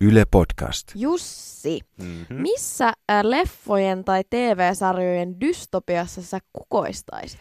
Yle Podcast. Jussi, Mm-hmm. missä äh, leffojen tai TV-sarjojen dystopiassa sä kukoistaisit?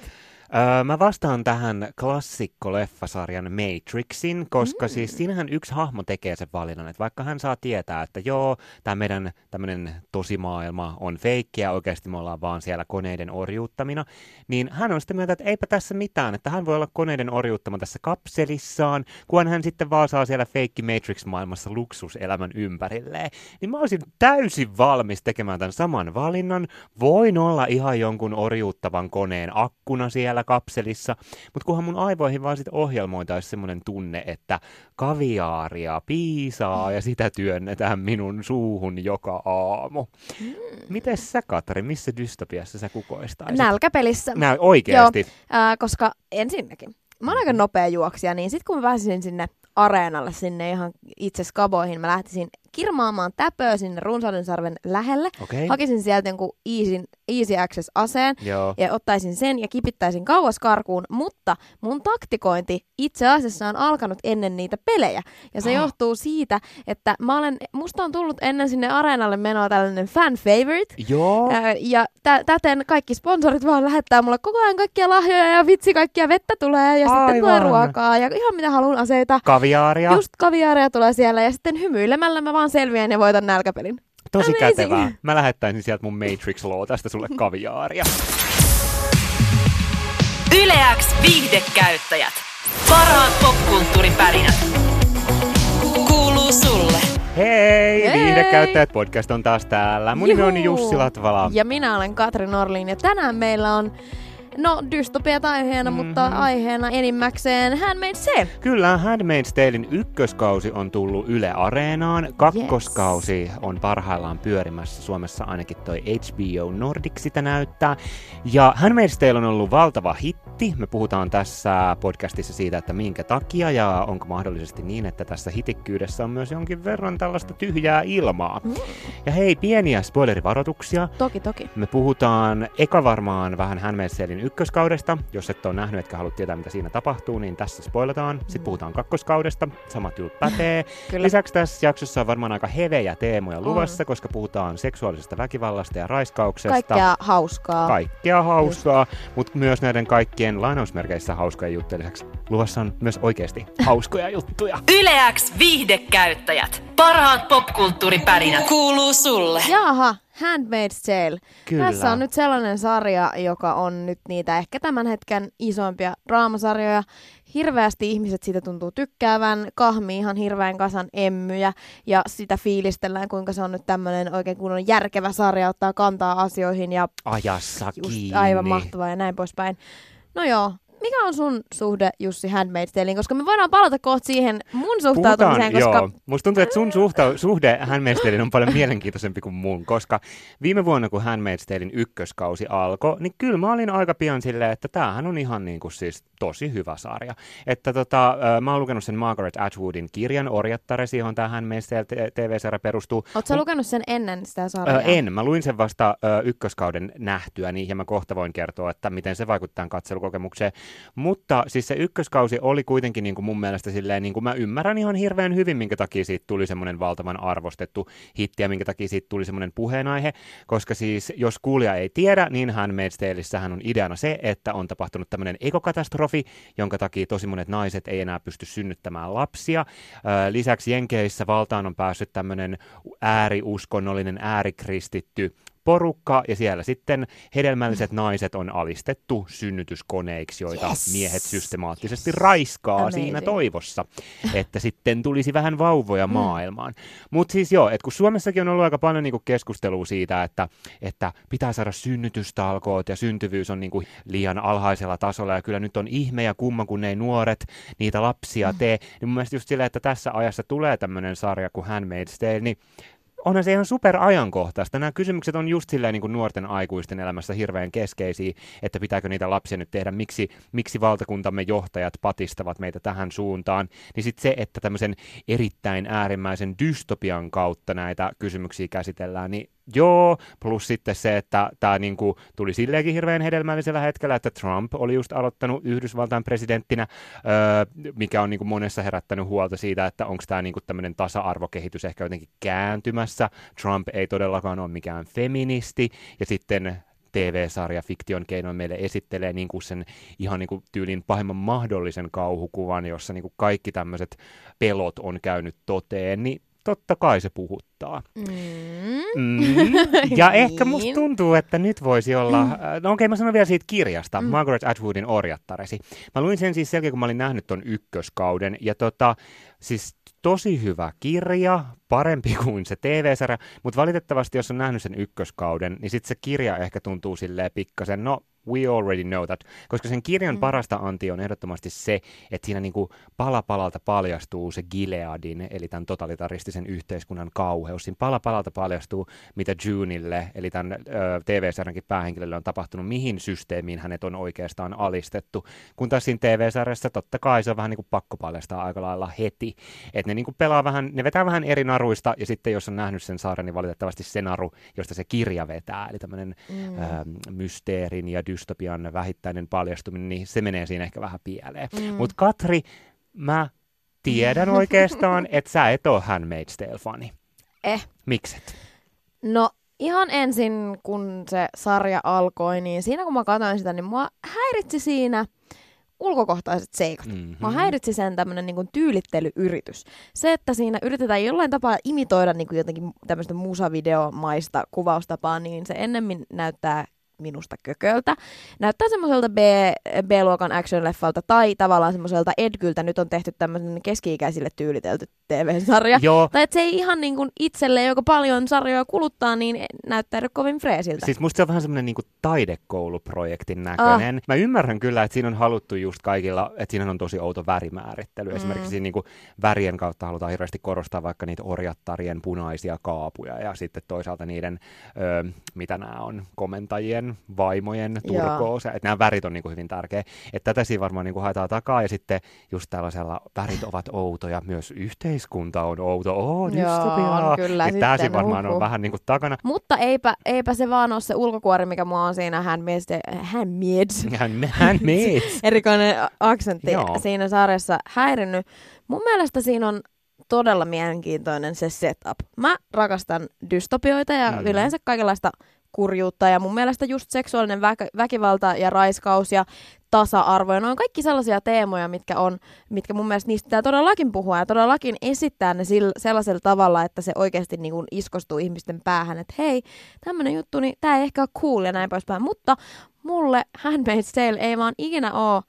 Öö, mä vastaan tähän klassikko-leffasarjan Matrixin, koska mm. siis siinähän yksi hahmo tekee sen valinnan, että vaikka hän saa tietää, että joo, tämä meidän tämmöinen tosimaailma on feikki ja oikeasti me ollaan vaan siellä koneiden orjuuttamina, niin hän on sitä mieltä, että eipä tässä mitään, että hän voi olla koneiden orjuuttama tässä kapselissaan, kun hän sitten vaan saa siellä feikki Matrix-maailmassa luksuselämän ympärilleen. Niin mä olisin täysin valmis tekemään tämän saman valinnan. Voin olla ihan jonkun orjuuttavan koneen akkuna siellä kapselissa, mutta kunhan mun aivoihin vaan sitten ohjelmoitaisi semmoinen tunne, että kaviaaria piisaa ja sitä työnnetään minun suuhun joka aamu. Mites sä, Katri, missä dystopiassa sä kukoistaisit? Nälkäpelissä. Nää oikeasti. Äh, koska ensinnäkin, mä oon aika nopea juoksija, niin sit kun mä pääsisin sinne areenalle, sinne ihan itse skaboihin, mä lähtisin kirmaamaan täpöä sinne Runsaudensalmen lähelle. Okei. Hakisin sieltä jonkun easy, easy access-aseen Joo. ja ottaisin sen ja kipittäisin kauas karkuun, mutta mun taktikointi itse asiassa on alkanut ennen niitä pelejä. Ja se Ah. johtuu siitä, että mä olen, musta on tullut ennen sinne areenalle menoa tällainen fan favorite, Joo. Ää, ja tä- täten kaikki sponsorit vaan lähettää mulle koko ajan kaikkia lahjoja ja vitsi kaikkia vettä tulee ja sitten tulee Aivan. ruokaa ja ihan mitä haluan aseita. Kaviaaria. Just kaviaaria tulee siellä ja sitten hymyilemällä mä vaan selviän ja voitan nälkäpelin. Tosi Amazing. kätevää. Mä lähettäisin sieltä mun Matrix tästä sulle kaviaaria. Yleäks viihdekäyttäjät. Parhaat popkulttuuripärinät. Kuuluu sulle. Hei, Hei! viihdekäyttäjät podcast on taas täällä. Mun nimi on Juhu. Jussi Latvala. Ja minä olen Katri Norlin ja tänään meillä on No, dystopiat aiheena, mm-hmm. mutta aiheena enimmäkseen Handmaid's Tale. Kyllä, Handmaid's Talein ykköskausi on tullut Yle Areenaan. Kakkoskausi on parhaillaan pyörimässä. Suomessa ainakin toi HBO Nordic sitä näyttää. Ja Handmaid's Tale on ollut valtava hitti. Me puhutaan tässä podcastissa siitä, että minkä takia ja onko mahdollisesti niin, että tässä hitikkyydessä on myös jonkin verran tällaista tyhjää ilmaa. Mm. Ja hei, pieniä spoilerivaroituksia. Toki, toki. Me puhutaan eka varmaan vähän Handmaid's Talein ykköskaudesta. Jos et ole nähnyt etkä halua tietää, mitä siinä tapahtuu, niin tässä spoilataan. Sitten puhutaan kakkoskaudesta. Samat jutut pätee. Kyllä. Lisäksi tässä jaksossa on varmaan aika hevejä teemoja luvassa, koska puhutaan seksuaalisesta väkivallasta ja raiskauksesta. Kaikkea hauskaa. Kaikkea hauskaa, mutta myös näiden kaikkien lainausmerkeissä hauskojen juttujen lisäksi luvassa on myös oikeasti hauskoja juttuja. Yleäks viihdekäyttäjät. Parhaat popkulttuuripärinät. Kuuluu sulle. Jaha, Handmaid's Tale. Kyllä. Tässä on nyt sellainen sarja, joka on nyt niitä ehkä tämän hetken isoimpia draamasarjoja. Hirveästi ihmiset siitä tuntuu tykkäävän, kahmii ihan hirveän kasan emmyjä ja sitä fiilistellään, kuinka se on nyt tämmöinen oikein kunnon järkevä sarja, ottaa kantaa asioihin ja Ajassa just kiinni. aivan mahtavaa ja näin poispäin. No joo, mikä on sun suhde Jussi Handmaid's Taleen? Koska me voidaan palata kohta siihen mun suhtautumiseen, koska joo. Musta tuntuu, että sun suhta, suhde Handmaid's Talein on paljon mielenkiintoisempi kuin mun, koska viime vuonna, kun Handmaid's Talein ykköskausi alkoi, niin kyllä mä olin aika pian silleen, että tämähän on ihan niin kuin siis tosi hyvä sarja. Että tota, mä oon lukenut sen Margaret Atwoodin kirjan Orjattaresi, johon tämä Handmaid's TV-sarja perustuu. Oot sä lukenut sen ennen sitä sarjaa? Ö, en, mä luin sen vasta ö, ykköskauden nähtyäni ja mä kohta voin kertoa, että miten se vaikuttaa katselukokemukseen. Mutta siis se ykköskausi oli kuitenkin niin kuin mun mielestä silleen, niin kuin mä ymmärrän ihan hirveän hyvin, minkä takia siitä tuli semmoinen valtavan arvostettu hitti ja minkä takia siitä tuli semmoinen puheenaihe, koska siis jos kuulija ei tiedä, niin Handmaid's Taleissähän on ideana se, että on tapahtunut tämmöinen ekokatastrofi, jonka takia tosi monet naiset ei enää pysty synnyttämään lapsia. Lisäksi Jenkeissä valtaan on päässyt tämmöinen ääriuskonnollinen, äärikristitty porukka, ja siellä sitten hedelmälliset naiset on alistettu synnytyskoneiksi, joita Yes. miehet systemaattisesti raiskaa Amazing. siinä toivossa, että sitten tulisi vähän vauvoja maailmaan. Mutta siis joo, että kun Suomessakin on ollut aika paljon niinku keskustelua siitä, että, että pitää saada synnytystalkoot ja syntyvyys on niinku liian alhaisella tasolla, ja kyllä nyt on ihme ja kumma, kun ei nuoret niitä lapsia tee, niin mun mielestä just silleen, että tässä ajassa tulee tämmöinen sarja kuin Handmaid's Tale, niin onhan se ihan super ajankohtaista. Nämä kysymykset on just silleen niin kuin nuorten aikuisten elämässä hirveän keskeisiä, että pitääkö niitä lapsia nyt tehdä, miksi, miksi valtakuntamme johtajat patistavat meitä tähän suuntaan. Niin sitten se, että tämmöisen erittäin äärimmäisen dystopian kautta näitä kysymyksiä käsitellään, niin Joo, plus sitten se, että tämä niinku tuli silleenkin hirveän hedelmällisellä hetkellä, että Trump oli just aloittanut Yhdysvaltain presidenttinä, öö, mikä on niinku monessa herättänyt huolta siitä, että onko tämä niinku tämmöinen tasa-arvokehitys ehkä jotenkin kääntymässä. Trump ei todellakaan ole mikään feministi, ja sitten TV-sarja fiktion keinoin meille esittelee niin kuin sen ihan niin kuin tyylin pahimman mahdollisen kauhukuvan, jossa niin kuin kaikki tämmöiset pelot on käynyt toteen, niin totta kai se puhuttaa. Mm. Mm. Ja ehkä musta Niin. tuntuu, että nyt voisi olla, Mm. mm. no okei mä sanon vielä siitä kirjasta, Mm. Margaret Atwoodin Orjattaresi. Mä luin sen siis sen jälkeen, kun mä olin nähnyt ton ykköskauden, ja tota, siis tosi hyvä kirja, parempi kuin se TV-sarja, mutta valitettavasti jos on nähnyt sen ykköskauden, niin sitten se kirja ehkä tuntuu silleen pikkasen, no we already know that, koska sen kirjan Mm. parasta anti on ehdottomasti se, että siinä niinku pala palalta paljastuu se Gileadin, eli tämän totalitaristisen yhteiskunnan kauheus. Siinä pala palalta paljastuu, mitä Juneille, eli tämän ö, TV-sarjankin päähenkilölle on tapahtunut, mihin systeemiin hänet on oikeastaan alistettu. Kun taas siinä TV-sarjassa totta kai se on vähän niin kuin pakko paljastaa aika lailla heti. Että ne niin kuin pelaa vähän, ne vetää vähän eri naruista, ja sitten jos on nähnyt sen sarjan, niin valitettavasti se naru, josta se kirja vetää, eli tämmöinen Mm. ähm, mysteerin ja dystopian vähittäinen paljastuminen, niin se menee siinä ehkä vähän pieleen. Mm. Mutta Katri, mä tiedän oikeastaan, että sä et ole Handmaid's Tale-fani. Eh. Mikset? No ihan ensin, kun se sarja alkoi, niin siinä kun mä katsoin sitä, niin mua häiritsi siinä ulkokohtaiset seikat. Mm-hmm. Mua häiritsi sen tämmönen niin tyylittelyyritys. Se, että siinä yritetään jollain tapaa imitoida niin kuin jotenkin tämmöistä musavideomaista kuvaustapaa, niin se ennemmin näyttää minusta kököltä. Näyttää semmoiselta B, B-luokan action-leffalta tai tavallaan semmoiselta Edgyltä. Nyt on tehty tämmöinen keski-ikäisille tyylitelty TV-sarja. Joo, Tai että se ei ihan niin kuin itselle, joka paljon sarjoja kuluttaa, niin näyttäydy kovin freesiltä. Siis musta se on vähän semmoinen niinku taidekouluprojektin näköinen. Ah. Mä ymmärrän kyllä, että siinä on haluttu just kaikilla, että siinä on tosi outo värimäärittely. Mm. Esimerkiksi siinä niinku värien kautta halutaan hirveästi korostaa vaikka niitä orjattarien punaisia kaapuja ja sitten toisaalta niiden, ö, mitä nämä on, komentajien, vaimojen Joo. turkoosa. Että nämä värit on niinku hyvin tärkeä. Että tätä siinä varmaan niinku haetaan takaa ja sitten just tällaisella värit ovat outoja, myös yhteiskunta on outo. Oh, dystopiaa. on kyllä Niin tää sitten, siinä varmaan huhhuh. on vähän niinku takana. Mutta eipä, eipä se vaan ole se ulkokuori, mikä mua on siinä Handmaid's, Handmaid's Hän, hän meet. erikoinen aksentti Joo. siinä sarjassa häirinnyt. Mun mielestä siinä on todella mielenkiintoinen se setup. Mä rakastan dystopioita ja mm. yleensä kaikenlaista kurjuutta ja mun mielestä just seksuaalinen väk- väkivalta ja raiskaus ja tasa-arvo ja ne on kaikki sellaisia teemoja, mitkä on, mitkä mun mielestä niistä pitää todellakin puhua ja todellakin esittää ne sillä, sellaisella tavalla, että se oikeasti niin kuin iskostuu ihmisten päähän, että hei, tämmönen juttu, niin tää ei ehkä ole cool ja näin poispäin, mutta mulle Handmaid's Tale ei vaan ikinä oo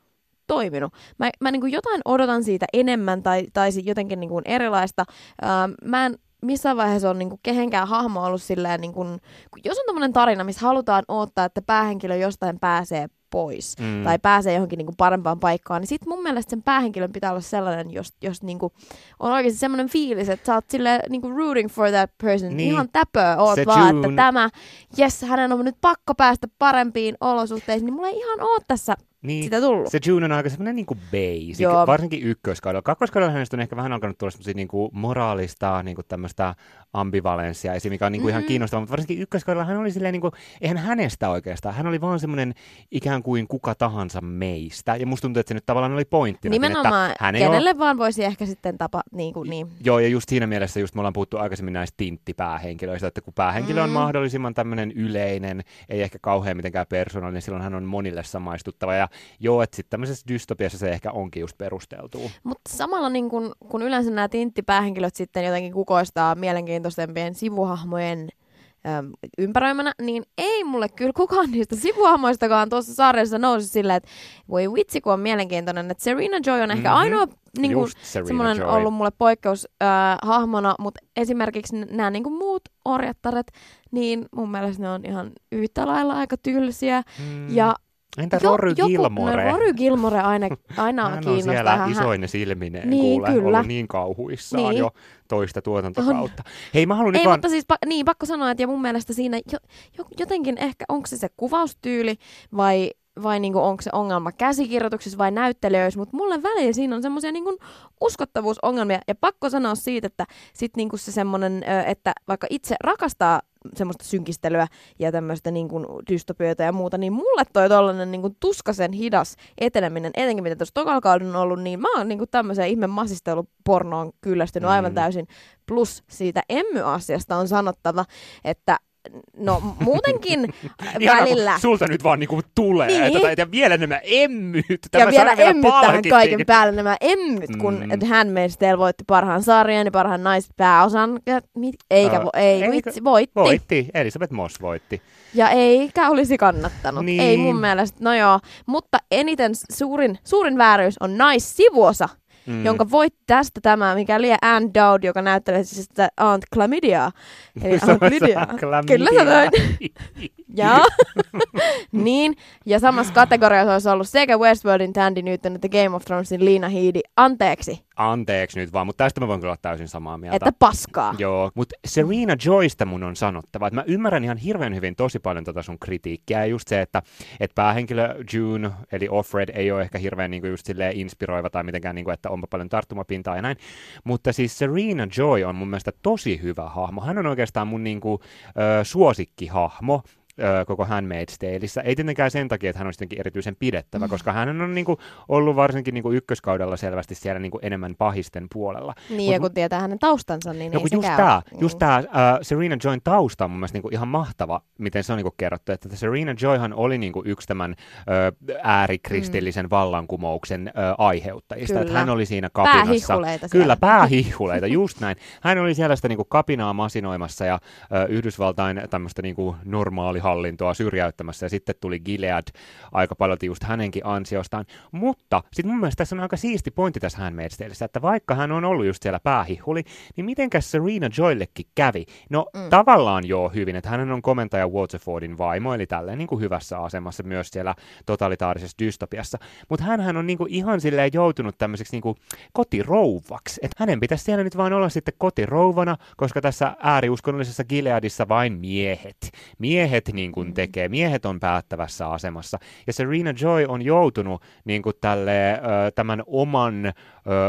toiminut. Mä, mä niin jotain odotan siitä enemmän tai, tai jotenkin niin erilaista. Ähm, mä en missään vaiheessa on niin kuin kehenkään hahmo ollut silleen, niin kuin, kun jos on tämmöinen tarina, missä halutaan odottaa, että päähenkilö jostain pääsee pois Mm. tai pääsee johonkin niin kuin parempaan paikkaan, niin sit mun mielestä sen päähenkilön pitää olla sellainen, jos, jos niin kuin on oikeasti semmoinen fiilis, että sä oot silleen niin kuin rooting for that person. Niin. Ihan täpöä oot Se vaan, June- että tämä, yes, hänen on nyt pakko päästä parempiin olosuhteisiin, niin mulla ei ihan oo tässä Niin, sitä tullut. se June on aika semmoinen niinku basic, Joo. varsinkin ykköskaudella. Kakkoskaudella hänestä on ehkä vähän alkanut tulla semmoisia niinku moraalista niinku tämmöistä ambivalenssia esiin, mikä on niinku ihan Mm. kiinnostavaa, mutta varsinkin ykköskaudella hän oli silleen, niinku, eihän hänestä oikeastaan, hän oli vaan semmoinen ikään kuin kuka tahansa meistä, ja musta tuntuu, että se nyt tavallaan oli pointtina. Nimenomaan, että hän ei ole kenelle vaan voisi ehkä sitten tapa, niin kuin, niin. Joo, ja just siinä mielessä just me ollaan puhuttu aikaisemmin näistä tinttipäähenkilöistä, että kun päähenkilö on Mm. mahdollisimman tämmöinen yleinen, ei ehkä kauhean mitenkään persoonallinen, niin silloin hän on monille samaistuttava. Ja joo, että sitten tämmöisessä dystopiassa se ehkä onkin just perusteltua. Mutta samalla niin kun, kun yleensä nämä tinttipäähenkilöt sitten jotenkin kukoistaa mielenkiintoisempien sivuhahmojen äm, ympäröimänä, niin ei mulle kyllä kukaan niistä sivuhahmoistakaan tuossa sarjassa nousi silleen, että voi vitsi, kun on mielenkiintoinen. Että Serena Joy on ehkä Mhm. ainoa niin kuin, semmoinen Joy. ollut mulle poikkeus äh, hahmona, mutta esimerkiksi nämä niin muut orjattaret, niin mun mielestä ne on ihan yhtä lailla aika tylsiä. Mm. Ja Entä jo- Rory joku- Gilmore? No, Rory Gilmore aina, aina hän on kiinnostaa. siellä Hän- isoinen silmineen, Niin, kuule, kyllä. ollut niin kauhuissaan Niin. jo toista tuotantokautta. Hei, mä haluan nyt Ei, vaan... mutta siis pa- niin, pakko sanoa, että ja mun mielestä siinä jo, jo, jotenkin ehkä, onko se se kuvaustyyli vai vai niinku onko se ongelma käsikirjoituksissa vai näyttelijöissä, mutta mulle välillä siinä on semmoisia niinku uskottavuusongelmia. Ja pakko sanoa siitä, että sit niinku se semmoinen, että vaikka itse rakastaa semmoista synkistelyä ja tämmöistä niin kuin dystopioita ja muuta, niin mulle toi tollanen niin kuin tuskasen hidas eteneminen, etenkin mitä tuossa tokalla on ollut, niin mä oon niin kuin tämmöiseen ihme masistelupornoon kyllästynyt mm. aivan täysin. Plus siitä Emmy-asiasta on sanottava, että No muutenkin välillä. sulta nyt vaan niinku tulee. Niin. Tätä, ja vielä nämä emmyt. Tämä ja vielä emmyt tähän kaiken päälle nämä emmyt, kun mm. Handmaid's Tale voitti parhaan sarjan ja parhaan naispääosan. Eikä, uh, ei, eikä, vitsi, voitti. Voitti, Elisabeth Moss voitti. Ja eikä olisi kannattanut. Niin. Ei mun mielestä, no joo. Mutta eniten suurin, suurin vääryys on naissivuosa mm. jonka voitti tästä tämä, mikä oli Anne Dowd, joka näyttelee siis sitä Aunt Chlamydia. Eli Aunt Lydia. Kyllä sanoin. ja, niin, ja samassa kategoriassa olisi ollut sekä Westworldin Tandy Newton että Game of Thronesin Liina Heidi. Anteeksi, anteeksi nyt vaan, mutta tästä mä voin kyllä olla täysin samaa mieltä. Että paskaa. Joo, mutta Serena Joysta mun on sanottava, että mä ymmärrän ihan hirveän hyvin tosi paljon tota sun kritiikkiä, ja just se, että, että päähenkilö June, eli Offred, ei ole ehkä hirveän niin kuin just inspiroiva tai mitenkään, niin kuin, että onpa paljon tarttumapintaa ja näin, mutta siis Serena Joy on mun mielestä tosi hyvä hahmo. Hän on oikeastaan mun niin kuin, ö, suosikkihahmo, koko Handmaid's Taleissa. Ei tietenkään sen takia, että hän on jotenkin erityisen pidettävä, mm. koska hän on niin kuin, ollut varsinkin niin kuin ykköskaudella selvästi siellä niin kuin enemmän pahisten puolella. Niin, Mut, ja kun tietää hänen taustansa, niin no, ei just tämä, mm. just tämä uh, Serena Joyn tausta on mun mielestä niin kuin ihan mahtava, miten se on niin kuin kerrottu, että Serena Joyhan oli niin kuin yksi tämän uh, äärikristillisen mm. vallankumouksen uh, aiheuttajista. Kyllä. Että hän oli siinä kapinassa. Päähihuleita Kyllä, päähihuleita, just näin. Hän oli siellä sitä niin kuin kapinaa masinoimassa ja uh, Yhdysvaltain tämmöistä niin kuin normaali hallintoa syrjäyttämässä, ja sitten tuli Gilead aika paljon just hänenkin ansiostaan. Mutta sitten mun mielestä tässä on aika siisti pointti tässä Handmaid's että vaikka hän on ollut just siellä päähihuli, niin mitenkäs Serena Joyllekin kävi? No mm. tavallaan joo hyvin, että hän on komentaja Waterfordin vaimo, eli tälleen niin kuin hyvässä asemassa myös siellä totalitaarisessa dystopiassa. Mutta hän on niin kuin ihan silleen joutunut tämmöiseksi niin kuin kotirouvaksi. Että hänen pitäisi siellä nyt vain olla sitten kotirouvana, koska tässä ääriuskonnollisessa Gileadissa vain miehet. Miehet niin kuin tekee. Miehet on päättävässä asemassa. Ja Serena Joy on joutunut niin kuin tälle, ö, tämän oman ö,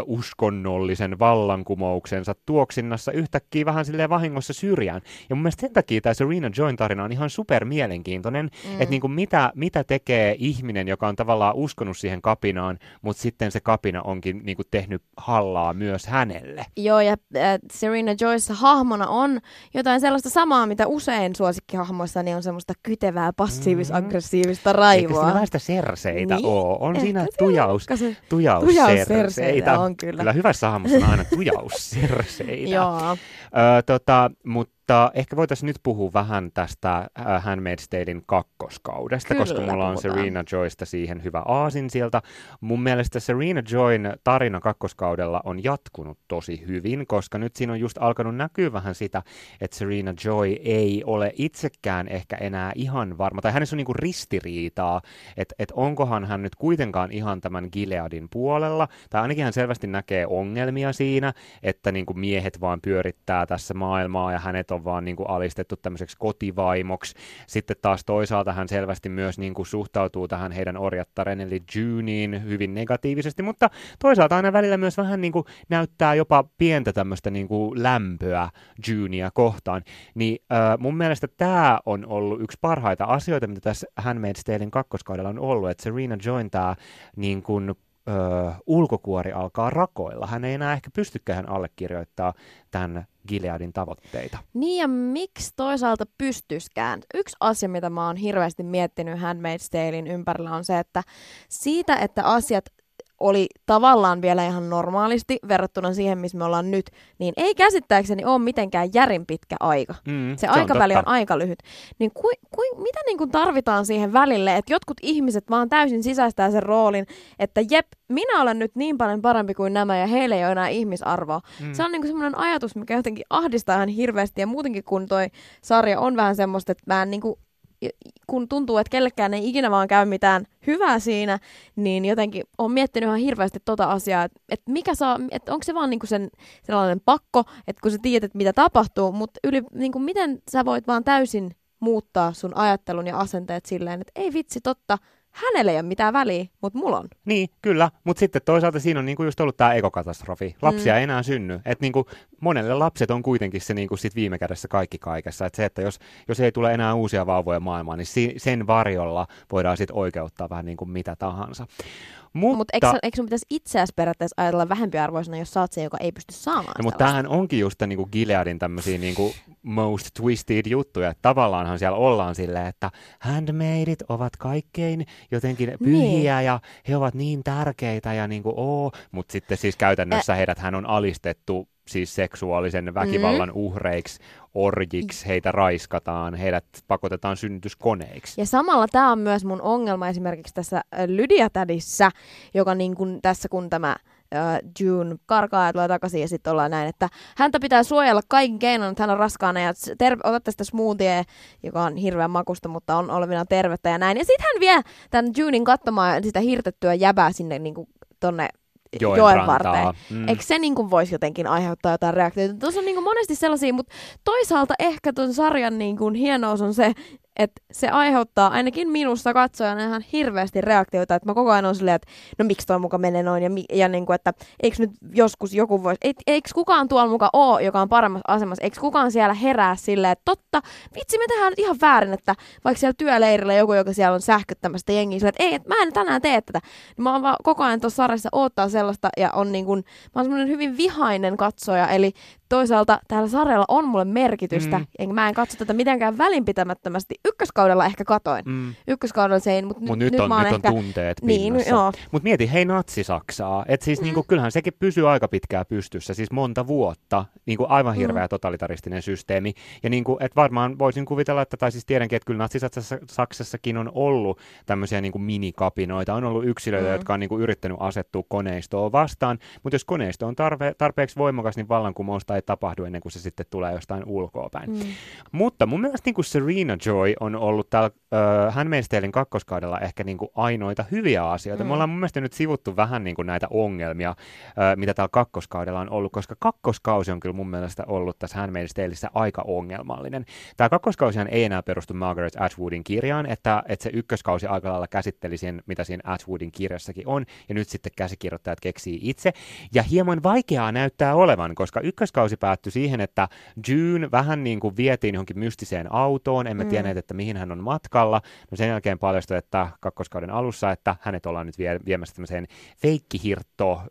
uskonnollisen vallankumouksensa tuoksinnassa yhtäkkiä vähän silleen vahingossa syrjään. Ja mun mielestä sen takia tämä Serena Joyn tarina on ihan super mielenkiintoinen, mm. että niin kuin mitä, mitä tekee ihminen, joka on tavallaan uskonut siihen kapinaan, mutta sitten se kapina onkin niin kuin tehnyt hallaa myös hänelle. Joo, ja äh, Serena Joyssa hahmona on jotain sellaista samaa, mitä usein suosikkihahmoissa niin on semmoista kytevää, passiivis-aggressiivista raivoa. Eikä vähän sitä serseitä niin? oo? On Ehkä siinä tujaus, tujaus, tujaus serseitä. on kyllä. Kyllä hyvässä hahmossa on aina tujaus serseitä. Joo. Ö, tota, mutta mutta ehkä voitaisiin nyt puhua vähän tästä äh, Handmaid's Talein kakkoskaudesta, Kyllä, koska mulla on puhutaan. Serena Joysta siihen hyvä aasin sieltä. Mun mielestä Serena Joyn tarina kakkoskaudella on jatkunut tosi hyvin, koska nyt siinä on just alkanut näkyä vähän sitä, että Serena Joy ei ole itsekään ehkä enää ihan varma, tai hänessä on niinku ristiriitaa, että et onkohan hän nyt kuitenkaan ihan tämän Gileadin puolella, tai ainakin hän selvästi näkee ongelmia siinä, että niinku miehet vaan pyörittää tässä maailmaa ja hänet on on vaan niin kuin alistettu tämmöiseksi kotivaimoksi. Sitten taas toisaalta hän selvästi myös niin kuin suhtautuu tähän heidän orjattaren eli Juneen hyvin negatiivisesti, mutta toisaalta aina välillä myös vähän niin kuin näyttää jopa pientä tämmöistä niin kuin lämpöä Junea kohtaan. Niin äh, mun mielestä tämä on ollut yksi parhaita asioita, mitä tässä Handmaid's Talein kakkoskaudella on ollut, että Serena Join tämä niin kuin öö, ulkokuori alkaa rakoilla. Hän ei enää ehkä pystykään allekirjoittaa tämän Gileadin tavoitteita. Niin ja miksi toisaalta pystyskään? Yksi asia, mitä mä oon hirveästi miettinyt Handmaid's Talein ympärillä on se, että siitä, että asiat oli tavallaan vielä ihan normaalisti verrattuna siihen, missä me ollaan nyt, niin ei käsittääkseni ole mitenkään järin pitkä aika. Mm, se, se aikaväli on, on aika lyhyt. Niin ku, ku, mitä niin kuin tarvitaan siihen välille, että jotkut ihmiset vaan täysin sisäistää sen roolin, että jep, minä olen nyt niin paljon parempi kuin nämä ja heillä ei ole enää ihmisarvoa. Mm. Se on niin kuin semmoinen ajatus, mikä jotenkin ahdistaa ihan hirveästi ja muutenkin kun toi sarja on vähän semmoista, että mä en niin kuin kun tuntuu, että kellekään ei ikinä vaan käy mitään hyvää siinä, niin jotenkin on miettinyt ihan hirveästi tota asiaa, että, mikä saa, että onko se vaan niinku sen sellainen pakko, että kun sä tiedät, mitä tapahtuu, mutta yli, niinku, miten sä voit vaan täysin muuttaa sun ajattelun ja asenteet silleen, että ei vitsi, totta, hänelle ei ole mitään väliä, mutta mulla on. Niin, kyllä, mutta sitten toisaalta siinä on niinku just ollut tämä ekokatastrofi. Lapsia mm. ei enää synny. Et niinku, monelle lapset on kuitenkin se niinku sit viime kädessä kaikki kaikessa. Et se, että jos, jos ei tule enää uusia vauvoja maailmaan, niin si- sen varjolla voidaan sitten oikeuttaa vähän niin kuin mitä tahansa. Mutta Mut eikö, eikö sun pitäisi itseäsi periaatteessa ajatella vähempiarvoisena, jos sä oot se, joka ei pysty saamaan no, Mutta tämähän onkin just niin kuin Gileadin tämmöisiä niin kuin most twisted juttuja. Että tavallaanhan siellä ollaan silleen, että handmaidit ovat kaikkein jotenkin pyhiä niin. ja he ovat niin tärkeitä ja niin kuin oo. Mutta sitten siis käytännössä Ä- heidät hän on alistettu siis seksuaalisen väkivallan mm. uhreiksi, orjiksi, heitä raiskataan, heidät pakotetaan synnytyskoneiksi. Ja samalla tämä on myös mun ongelma esimerkiksi tässä Lydia Tädissä, joka niin kun tässä kun tämä uh, June karkaa ja tulee takaisin ja sitten ollaan näin, että häntä pitää suojella kaikin keinoin, että hän on raskaana ja terve, ota tästä smoothie, joka on hirveän makusta, mutta on olevina tervettä ja näin. Ja sitten hän vie tämän Junein katsomaan sitä hirtettyä jäbää sinne niin kuin, tonne joen, joen varteen. Mm. Eikö se niin kuin voisi jotenkin aiheuttaa jotain reaktioita? Tuossa on niin kuin monesti sellaisia, mutta toisaalta ehkä tuon sarjan niin kuin hienous on se, että se aiheuttaa ainakin minussa katsojana ihan hirveästi reaktioita, että mä koko ajan on silleen, että no miksi toi muka menee noin, ja, ja niin kuin, että eikö nyt joskus joku voisi, et, eikö kukaan tuolla muka oo, joka on paremmassa asemassa, eikö kukaan siellä herää silleen, että totta, vitsi me tehdään ihan väärin, että vaikka siellä työleirillä joku, joka siellä on sähköttämästä jengiä, silleen, että ei, että mä en tänään tee tätä, niin mä oon vaan koko ajan tuossa sarjassa odottaa sellaista, ja on niin kuin, mä oon semmoinen hyvin vihainen katsoja, eli toisaalta täällä sarjalla on mulle merkitystä, mm. enkä mä en katso tätä mitenkään välinpitämättömästi. Ykköskaudella ehkä katoin. Mm. Ykköskaudella se ei, mutta Mut nyt, nyt, on, nyt ehkä... on tunteet niin, Mutta mieti, hei natsi-Saksaa. Et siis mm. niinku, kyllähän sekin pysyy aika pitkään pystyssä, siis monta vuotta. Niinku, aivan mm. hirveä mm. totalitaristinen systeemi. Ja niinku, et varmaan voisin kuvitella, että, tai siis tiedänkin, että kyllä natsi-Saksassakin on ollut tämmöisiä niinku minikapinoita. On ollut yksilöitä, mm. jotka on niinku yrittänyt asettua koneistoon vastaan. Mutta jos koneisto on tarve, tarpeeksi voimakas, niin vallankumousta ei tapahdu ennen kuin se sitten tulee jostain ulkoa päin. Mm. Mutta mun mielestä niin kuin Serena Joy on ollut täällä äh, Handmaid's Talein kakkoskaudella ehkä niin kuin ainoita hyviä asioita. Mm. Me ollaan mun mielestä nyt sivuttu vähän niin kuin näitä ongelmia, äh, mitä täällä kakkoskaudella on ollut, koska kakkoskausi on kyllä mun mielestä ollut tässä Handmaid's aika ongelmallinen. Tämä kakkoskausihan ei enää perustu Margaret Atwoodin kirjaan, että, että se ykköskausi aika lailla käsitteli sen, mitä siinä Atwoodin kirjassakin on, ja nyt sitten käsikirjoittajat keksii itse. Ja hieman vaikeaa näyttää olevan, koska ykköskausi kausi päättyi siihen, että June vähän niin kuin vietiin johonkin mystiseen autoon, emme mm. tienneet, että mihin hän on matkalla. No sen jälkeen paljastui, että kakkoskauden alussa, että hänet ollaan nyt vie, viemässä tämmöiseen feikkihirtto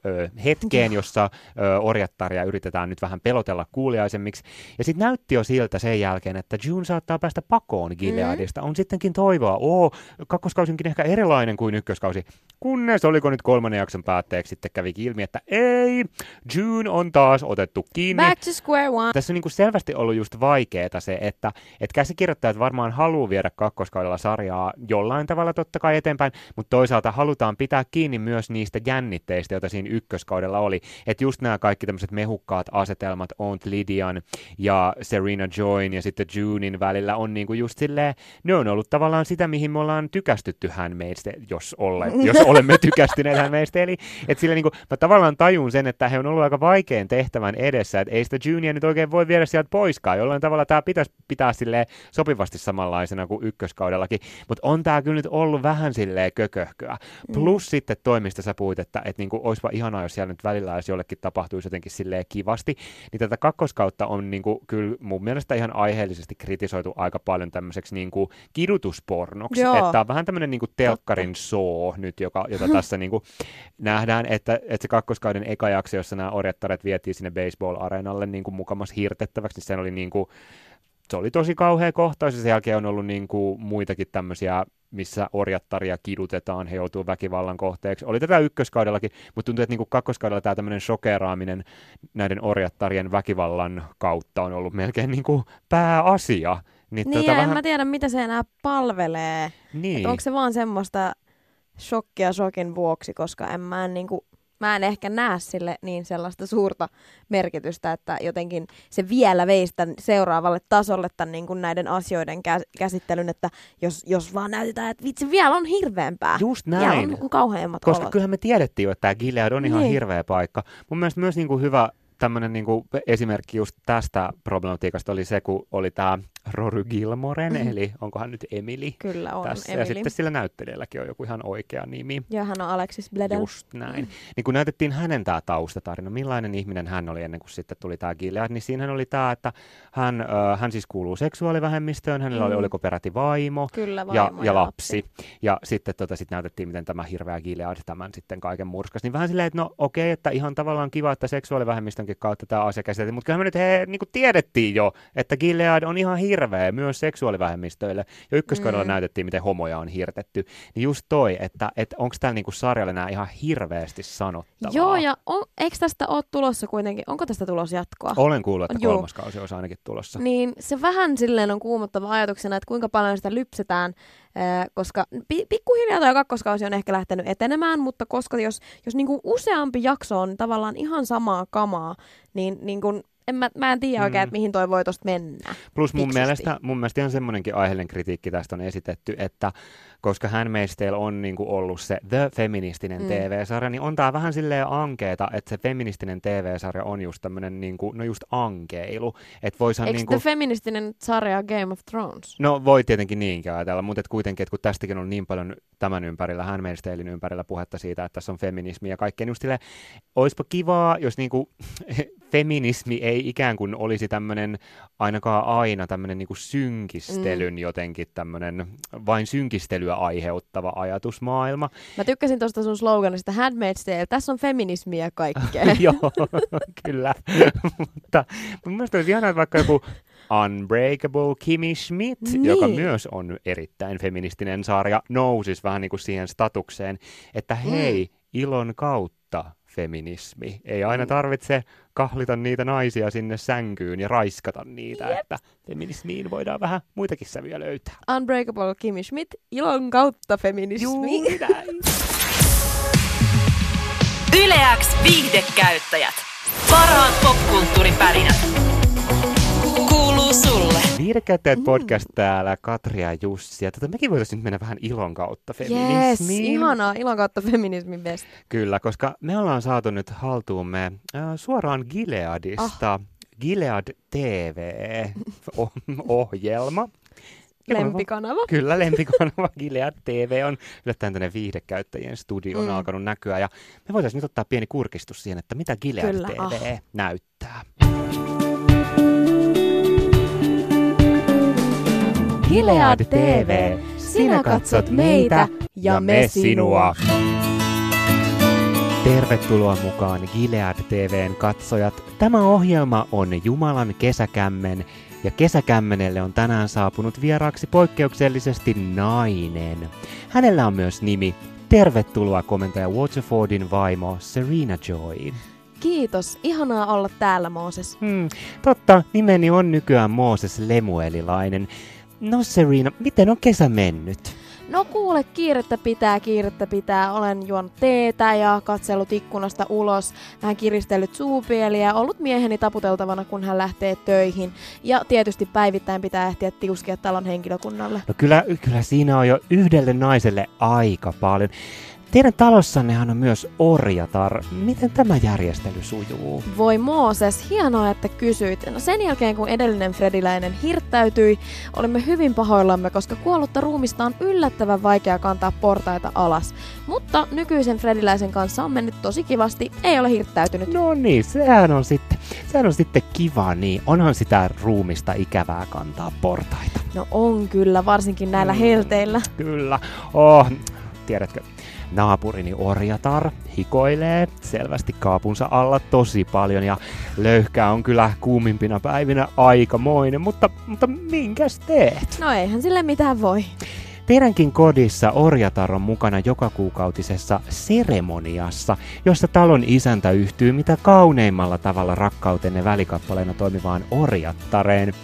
hetkeen, jossa ö, orjattaria yritetään nyt vähän pelotella kuuliaisemmiksi. Ja sitten näytti jo siltä sen jälkeen, että June saattaa päästä pakoon Gileadista. Mm. On sittenkin toivoa. Oo, kakkoskausi onkin ehkä erilainen kuin ykköskausi. Kunnes oliko nyt kolmannen jakson päätteeksi sitten kävi ilmi, että ei, June on taas otettu kiinni. Back to square one. Tässä on niin kuin selvästi ollut just vaikeeta se, että, että käsikirjoittajat varmaan haluaa viedä kakkoskaudella sarjaa jollain tavalla totta kai eteenpäin, mutta toisaalta halutaan pitää kiinni myös niistä jännitteistä, joita siinä ykköskaudella oli. Että just nämä kaikki tämmöiset mehukkaat asetelmat Aunt Lydian ja Serena Joyn ja sitten Junein välillä on niin kuin just silleen, ne on ollut tavallaan sitä, mihin me ollaan tykästytty meistä, jos, olle, jos olemme tykästyneet meistä. Eli että sillä niin kuin, mä tavallaan tajun sen, että he on ollut aika vaikean tehtävän edessä, että ei sitä Junia nyt oikein voi viedä sieltä poiskaan. Jollain tavalla tämä pitäisi pitää sille sopivasti samanlaisena kuin ykköskaudellakin. Mutta on tämä kyllä nyt ollut vähän silleen kököhköä. Mm. Plus sitten toimista sä puhuit, että et niinku, olisipa ihanaa, jos siellä nyt välillä jos jollekin tapahtuisi jotenkin silleen kivasti. Niin tätä kakkoskautta on niinku, kyllä mun mielestä ihan aiheellisesti kritisoitu aika paljon tämmöiseksi niinku, kidutuspornoksi. Että on vähän tämmöinen niinku, telkkarin soo nyt, joka, jota tässä niinku, nähdään, että, että se kakkoskauden eka jakso, jossa nämä orjattaret vietiin sinne baseball-areenalle niin kuin mukamas hirtettäväksi, niin se oli niin kuin, se oli tosi kauhea kohtaus ja sen jälkeen on ollut niin kuin muitakin tämmöisiä missä orjattaria kidutetaan, he joutuu väkivallan kohteeksi. Oli tätä ykköskaudellakin, mutta tuntuu, että niin kuin kakkoskaudella tämä tämmöinen shokeraaminen näiden orjattarien väkivallan kautta on ollut melkein niin kuin pääasia. Niin, niin tota en vähän... mä tiedä, mitä se enää palvelee. Niin. onko se vaan semmoista shokkia shokin vuoksi, koska en mä niin kuin mä en ehkä näe sille niin sellaista suurta merkitystä, että jotenkin se vielä veisi tämän seuraavalle tasolle tämän niin kuin näiden asioiden kä- käsittelyn, että jos, jos vaan näytetään, että vitsi, vielä on hirveämpää. Just näin. Vielä on niin kauheimmat Koska olot. kyllähän me tiedettiin jo, että tämä Gilead on ihan niin. hirveä paikka. Mun mielestä myös niin kuin hyvä tämmöinen niin kuin esimerkki just tästä problematiikasta oli se, kun oli tämä Rory Gilmoren, Mhm. eli onkohan nyt Emily Kyllä on, tässä. Emily. Ja sitten sillä näyttelijälläkin on joku ihan oikea nimi. Ja hän on Alexis Bledel. Just näin. Niin kun näytettiin hänen tämä taustatarina, millainen ihminen hän oli ennen kuin sitten tuli tämä Gilead, niin siinähän oli tämä, että hän, ö, hän siis kuuluu seksuaalivähemmistöön, hänellä oli, Mm. oliko peräti vaimo, Kyllä, ja, vaimo ja lapsi. Ja sitten tota, sit näytettiin, miten tämä hirveä Gilead tämän sitten kaiken murskas. Niin vähän silleen, että no okei, että ihan tavallaan kiva, että seksuaalivähemmistönkin kautta tämä asia käsiteltiin, mutta kyllä me nyt he, niin tiedettiin jo, että Gilead on ihan hirveä myös seksuaalivähemmistöille. Jo ykköskaudella Mm. näytettiin, miten homoja on hirtetty. Niin just toi, että, että onko tällä niinku sarjalle nämä ihan hirveästi sanottavaa. Joo, ja on, eikö tästä ole tulossa kuitenkin, onko tästä tulossa jatkoa? Olen kuullut, että Juu. kolmas kausi olisi ainakin tulossa. Niin se vähän silleen on kuumottava ajatuksena, että kuinka paljon sitä lypsetään, ää, koska pi- pikkuhiljaa tuo kakkoskausi on ehkä lähtenyt etenemään, mutta koska jos, jos niinku useampi jakso on tavallaan ihan samaa kamaa, niin, niin kun, en mä, mä en tiedä oikein, Mm. että mihin toi voi tosta mennä. Plus mun mielestä, mun mielestä ihan semmoinenkin aiheellinen kritiikki tästä on esitetty, että koska Handmaid's Tale on niinku ollut se The Feministinen Mm. TV-sarja, niin on tää vähän silleen ankeeta, että se feministinen TV-sarja on just tämmönen niinku, no just ankeilu. Että voisihan Eikö niinku... the feministinen sarja Game of Thrones? No voi tietenkin niinkin ajatella, mutta et kuitenkin, että kun tästäkin on niin paljon tämän ympärillä, Handmaid's Talein ympärillä puhetta siitä, että tässä on feminismi ja kaikkea, niin just silleen, oispa kivaa, jos niinku feminismi ei ikään kuin olisi tämmöinen ainakaan aina tämmöinen niinku synkistelyn mm. jotenkin tämmöinen vain synkistelyä aiheuttava ajatusmaailma. Mä tykkäsin tuosta sun sloganista Handmaid's Tale, tässä on feminismiä kaikkea. Joo, kyllä. mutta mun mielestä olisi ihanaa, että vaikka joku Unbreakable Kimmy Schmidt, niin. joka myös on erittäin feministinen sarja, nousisi vähän niin kuin siihen statukseen, että hei, ilon kautta feminismi. Ei aina Mm. tarvitse kahlita niitä naisia sinne sänkyyn ja raiskata niitä, Jep. että feminismiin voidaan vähän muitakin sävyjä löytää. Unbreakable Kimmy Schmidt, ilon kautta feminismi. Yleäks viihdekäyttäjät. Parhaat popkulttuuripärinät. Kuuluu sulle. Viihdekäyttäjät Mm. podcast täällä, Katri ja Jussi. Ja tota, mekin voitaisiin nyt mennä vähän ilon kautta Yes, feminismiin. ihanaa, ilon kautta feminismin best. Kyllä, koska me ollaan saatu nyt haltuumme äh, suoraan Gileadista Ah. Gilead TV-ohjelma. Lempikanava. Kyllä, lempikanava Gilead TV on yllättäen tänne viihdekäyttäjien studioon Mm. mm. alkanut näkyä. Ja me voitaisiin nyt ottaa pieni kurkistus siihen, että mitä Gilead Kyllä, TV ah. näyttää. Gilead TV, sinä katsot meitä ja me sinua. Tervetuloa mukaan Gilead TVn katsojat. Tämä ohjelma on Jumalan kesäkämmen ja kesäkämmenelle on tänään saapunut vieraaksi poikkeuksellisesti nainen. Hänellä on myös nimi. Tervetuloa komentaja Waterfordin vaimo Serena Joy. Kiitos, ihanaa olla täällä Mooses. Hmm, totta, nimeni on nykyään Mooses Lemuelilainen. No Serena, miten on kesä mennyt? No kuule, kiirettä pitää, kiirettä pitää. Olen juonut teetä ja katsellut ikkunasta ulos, vähän kiristellyt suupieliä, ollut mieheni taputeltavana, kun hän lähtee töihin. Ja tietysti päivittäin pitää ehtiä tiuskia talon henkilökunnalle. No kyllä, kyllä siinä on jo yhdelle naiselle aika paljon. Teidän talossannehan on myös orjatar. Miten tämä järjestely sujuu? Voi Mooses, hienoa, että kysyit. No sen jälkeen, kun edellinen Frediläinen hirttäytyi, olimme hyvin pahoillamme, koska kuollutta ruumista on yllättävän vaikea kantaa portaita alas. Mutta nykyisen Frediläisen kanssa on mennyt tosi kivasti, ei ole hirttäytynyt. No niin, sehän on sitten, sehän on sitten kiva, niin onhan sitä ruumista ikävää kantaa portaita. No on kyllä, varsinkin näillä Mm. helteillä. Kyllä. Oh, tiedätkö, naapurini orjatar hikoilee selvästi kaapunsa alla tosi paljon ja löyhkä on kyllä kuumimpina päivinä aikamoinen, mutta, mutta minkäs teet? No eihän sille mitään voi. Teidänkin kodissa orjatar on mukana joka kuukautisessa seremoniassa, jossa talon isäntä yhtyy mitä kauneimmalla tavalla rakkautenne välikappaleena toimivaan orjattareen.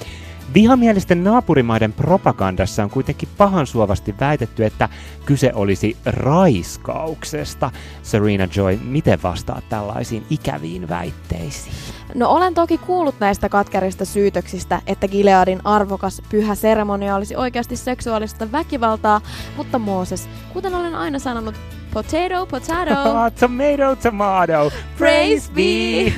Vihamielisten naapurimaiden propagandassa on kuitenkin pahansuovasti väitetty, että kyse olisi raiskauksesta. Serena Joy, miten vastaat tällaisiin ikäviin väitteisiin? No olen toki kuullut näistä katkerista syytöksistä, että Gileadin arvokas pyhä seremonia olisi oikeasti seksuaalista väkivaltaa, mutta Mooses, kuten olen aina sanonut, Potato, potato. tomato, tomato. Praise be.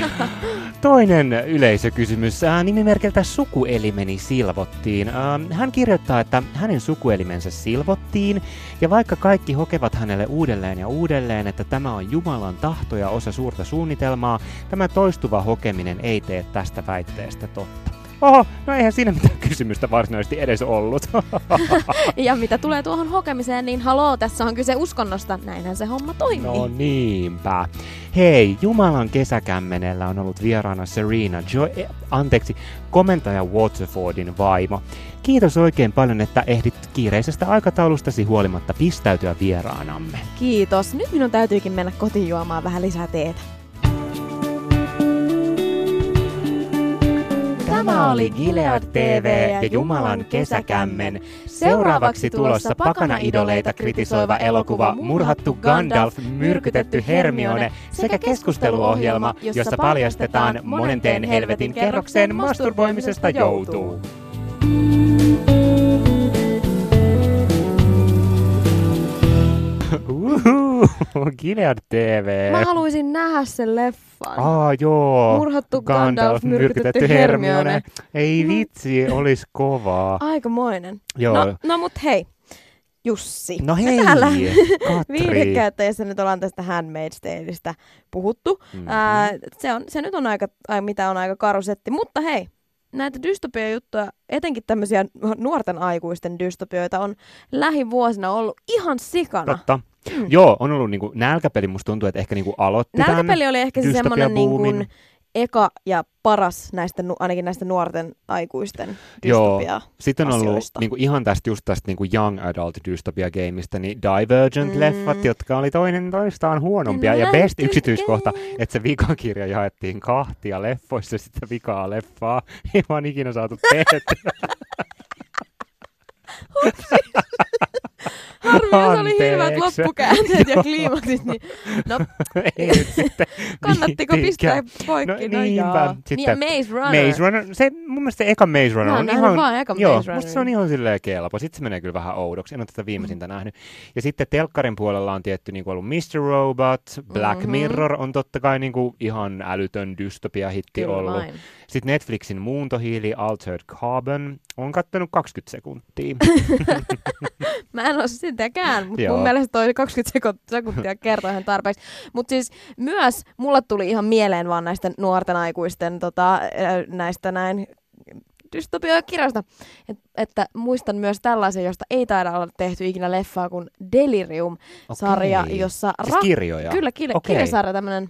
Toinen yleisökysymys. Äh, nimimerkiltä sukuelimeni silvottiin. Äh, hän kirjoittaa, että hänen sukuelimensä silvottiin, ja vaikka kaikki hokevat hänelle uudelleen ja uudelleen, että tämä on Jumalan tahto ja osa suurta suunnitelmaa, tämä toistuva hokeminen ei tee tästä väitteestä totta. Oho, no eihän siinä mitään kysymystä varsinaisesti edes ollut. ja mitä tulee tuohon hokemiseen, niin haloo, tässä on kyse uskonnosta. Näinhän se homma toimii. No niinpä. Hei, Jumalan kesäkämmenellä on ollut vieraana Serena jo, eh, anteeksi, komentaja Waterfordin vaimo. Kiitos oikein paljon, että ehdit kiireisestä aikataulustasi huolimatta pistäytyä vieraanamme. Kiitos. Nyt minun täytyykin mennä kotiin juomaan vähän lisää teetä. Tämä oli Gilead TV ja Jumalan kesäkämmen. Seuraavaksi tulossa pakana-idoleita kritisoiva elokuva Murhattu Gandalf, myrkytetty Hermione sekä keskusteluohjelma, jossa paljastetaan monenteen helvetin kerrokseen masturboimisesta joutuu. Gilead TV. Mä haluaisin nähdä sen leffan. Aa, joo. Murhattu Gandalf, myrkytetty Hermione. Ei vitsi, olis kovaa. Aikamoinen. Joo. No, no mut hei, Jussi. No hei, täällä Katri. Viihdekäyttäjissä nyt ollaan tästä Handmaid's Taleista puhuttu. Mhm. Mm-hmm. Ää, se, on, se nyt on aika, ai, mitä on aika karusetti, mutta hei, näitä dystopia-juttuja, etenkin tämmöisiä nuorten aikuisten dystopioita on lähivuosina ollut ihan sikana. Totta. Mm. Joo, on ollut niinku, nälkäpeli, musta tuntuu, että ehkä niinku aloitti Nälkäpeli oli ehkä se semmoinen niin kuin, eka ja paras näistä, ainakin näistä nuorten aikuisten Joo. dystopia Sitten on ollut asioista. niinku, ihan tästä just tästä niinku young adult dystopia gameista, niin Divergent-leffat, Mm. jotka oli toinen toistaan huonompia. En ja best yksityiskohta, että se vikakirja jaettiin kahtia leffoissa sitä vikaa leffaa. Ei vaan ikinä saatu tehtyä. Jos oli hirveät loppukäänteet ja kliimaksit, niin no, Ei nyt sitten kannattiko pistää viitikään. poikki? No niinpä. Sitten Niin ja Maze Runner. Maze Runner, se, mun mielestä se eka Maze Runner on ihan... vaan joo, Maze musta se on ihan silleen kelpo. Sitten se menee kyllä vähän oudoksi. En ole tätä viimeisintä mm. nähnyt. Ja sitten telkkarin puolella on tietty niin ollut Mr. Robot, Black Mhm. Mirror on totta kai niin kuin ihan älytön dystopia-hitti Kyllä ollut. vain. Sitten Netflixin muuntohiili Altered Carbon on kattonut 20 sekuntia. Mä en ole sitäkään, mutta mun mielestä toi 20 sekun- sekuntia kertoo ihan tarpeeksi. Mutta siis myös mulle tuli ihan mieleen vaan näistä nuorten aikuisten tota, näistä näin dystopia-kirjoista, Et, että muistan myös tällaisen, josta ei taida olla tehty ikinä leffaa kuin Delirium-sarja, Okei. jossa... Siis kirjoja? Kyllä, kirja, Okei. kirjasarja, tämmöinen